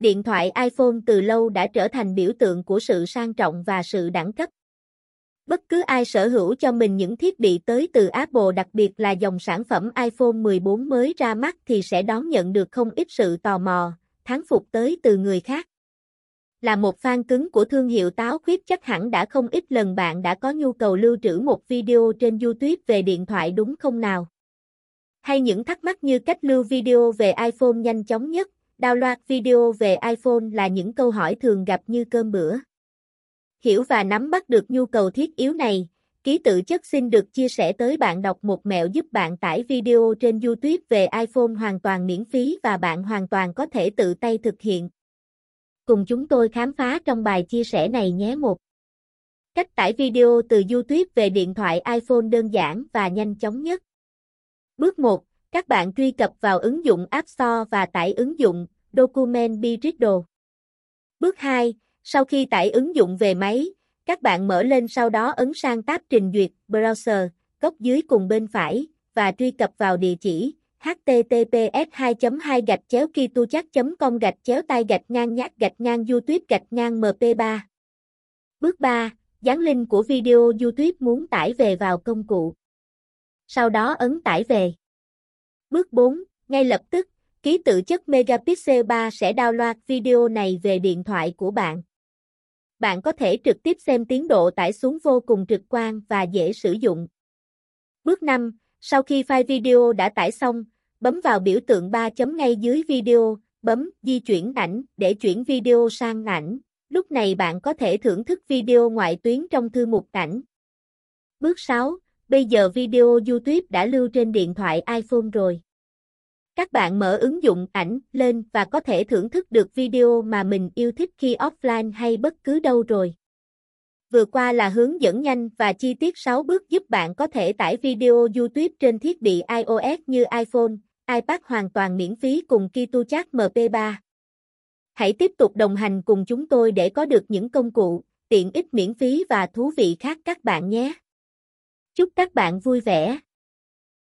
Điện thoại iPhone từ lâu đã trở thành biểu tượng của sự sang trọng và sự đẳng cấp. Bất cứ ai sở hữu cho mình những thiết bị tới từ Apple đặc biệt là dòng sản phẩm iPhone 14 mới ra mắt thì sẽ đón nhận được không ít sự tò mò, thán phục tới từ người khác. Là một fan cứng của thương hiệu táo khuyết chắc hẳn đã không ít lần bạn đã có nhu cầu lưu trữ một video trên YouTube về điện thoại đúng không nào? Hay những thắc mắc như cách lưu video về iPhone nhanh chóng nhất, download video về iPhone là những câu hỏi thường gặp như cơm bữa. Hiểu và nắm bắt được nhu cầu thiết yếu này, ký tự chất xin được chia sẻ tới bạn đọc một mẹo giúp bạn tải video trên YouTube về iPhone hoàn toàn miễn phí và bạn hoàn toàn có thể tự tay thực hiện. Cùng chúng tôi khám phá trong bài chia sẻ này nhé một. Cách tải video từ YouTube về điện thoại iPhone đơn giản và nhanh chóng nhất. Bước 1. Các bạn truy cập vào ứng dụng App Store và tải ứng dụng Document Be Bước 2. Sau khi tải ứng dụng về máy, các bạn mở lên sau đó ấn sang tab trình duyệt Browser, góc dưới cùng bên phải, và truy cập vào địa chỉ https 2 2 gạch chéo kituchat com gạch chéo tay gạch ngang nhát gạch ngang youtube gạch ngang mp 3 Bước 3. Dán link của video YouTube muốn tải về vào công cụ. Sau đó ấn tải về. Bước 4. Ngay lập tức, ký tự chất Megapixel 3 sẽ download video này về điện thoại của bạn. Bạn có thể trực tiếp xem tiến độ tải xuống vô cùng trực quan và dễ sử dụng. Bước 5. Sau khi file video đã tải xong, bấm vào biểu tượng 3 chấm ngay dưới video, bấm di chuyển ảnh để chuyển video sang ảnh. Lúc này bạn có thể thưởng thức video ngoại tuyến trong thư mục ảnh. Bước 6. Bây giờ video YouTube đã lưu trên điện thoại iPhone rồi. Các bạn mở ứng dụng ảnh lên và có thể thưởng thức được video mà mình yêu thích khi offline hay bất cứ đâu rồi. Vừa qua là hướng dẫn nhanh và chi tiết 6 bước giúp bạn có thể tải video YouTube trên thiết bị iOS như iPhone, iPad hoàn toàn miễn phí cùng KituChat MP3. Hãy tiếp tục đồng hành cùng chúng tôi để có được những công cụ, tiện ích miễn phí và thú vị khác các bạn nhé. Chúc các bạn vui vẻ.